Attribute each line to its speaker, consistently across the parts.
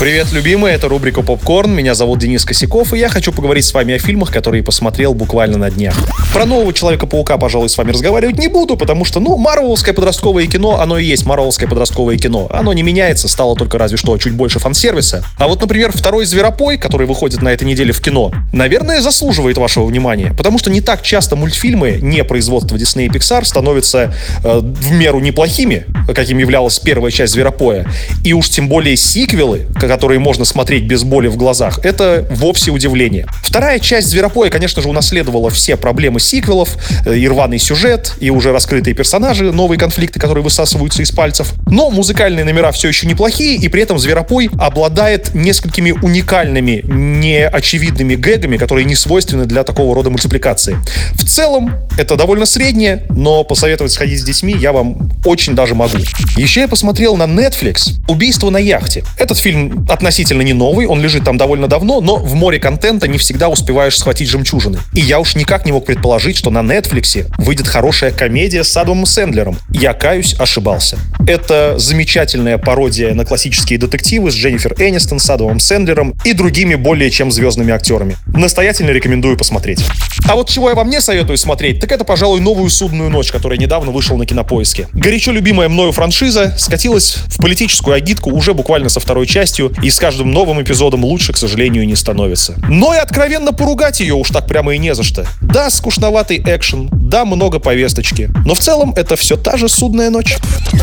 Speaker 1: Привет, любимые, это рубрика «Попкорн». Меня зовут Денис Косяков, и я хочу поговорить с вами о фильмах, которые посмотрел буквально на днях. Про нового Человека-паука, пожалуй, с вами разговаривать не буду, потому что, ну, марвеловское подростковое кино, оно и есть марвеловское подростковое кино. Оно не меняется, стало только разве что чуть больше фан-сервиса. А вот, например, второй «Зверопой», который выходит на этой неделе в кино, наверное, заслуживает вашего внимания, потому что не так часто мультфильмы не производства Disney и Pixar становятся э, в меру неплохими, каким являлась первая часть «Зверопоя», и уж тем более сиквелы, которые можно смотреть без боли в глазах, это вовсе удивление. Вторая часть «Зверопоя», конечно же, унаследовала все проблемы сиквелов, э, и рваный сюжет, и уже раскрытые персонажи, новые конфликты, которые высасываются из пальцев. Но музыкальные номера все еще неплохие, и при этом «Зверопой» обладает несколькими уникальными, неочевидными гэгами, которые не свойственны для такого рода мультипликации. В целом, это довольно среднее, но посоветовать сходить с детьми я вам очень даже могу. Еще я посмотрел на Netflix «Убийство на яхте». Этот фильм относительно не новый, он лежит там довольно давно, но в море контента не всегда успеваешь схватить жемчужины. И я уж никак не мог предположить, что на Netflix выйдет хорошая комедия с Адамом Сэндлером. Я каюсь, ошибался. Это замечательная пародия на классические детективы с Дженнифер Энистон, с Адамом Сэндлером и другими более чем звездными актерами. Настоятельно рекомендую посмотреть. А вот чего я вам не советую смотреть, так это, пожалуй, новую «Судную ночь», которая недавно вышла на кинопоиске. Горячо любимая мною франшиза скатилась в политическую агитку уже буквально со второй частью, и с каждым новым эпизодом лучше, к сожалению, не становится. Но и откровенно поругать ее уж так прямо и не за что. Да, скучноватый экшен, да, много повесточки, но в целом это все та же «Судная ночь».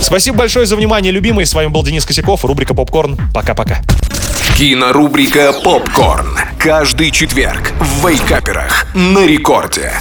Speaker 1: Спасибо большое за внимание, любимые. С вами был Денис Косяков, рубрика «Попкорн». Пока-пока.
Speaker 2: Кинорубрика «Попкорн». Каждый четверг в Вейкаперах на рекорде.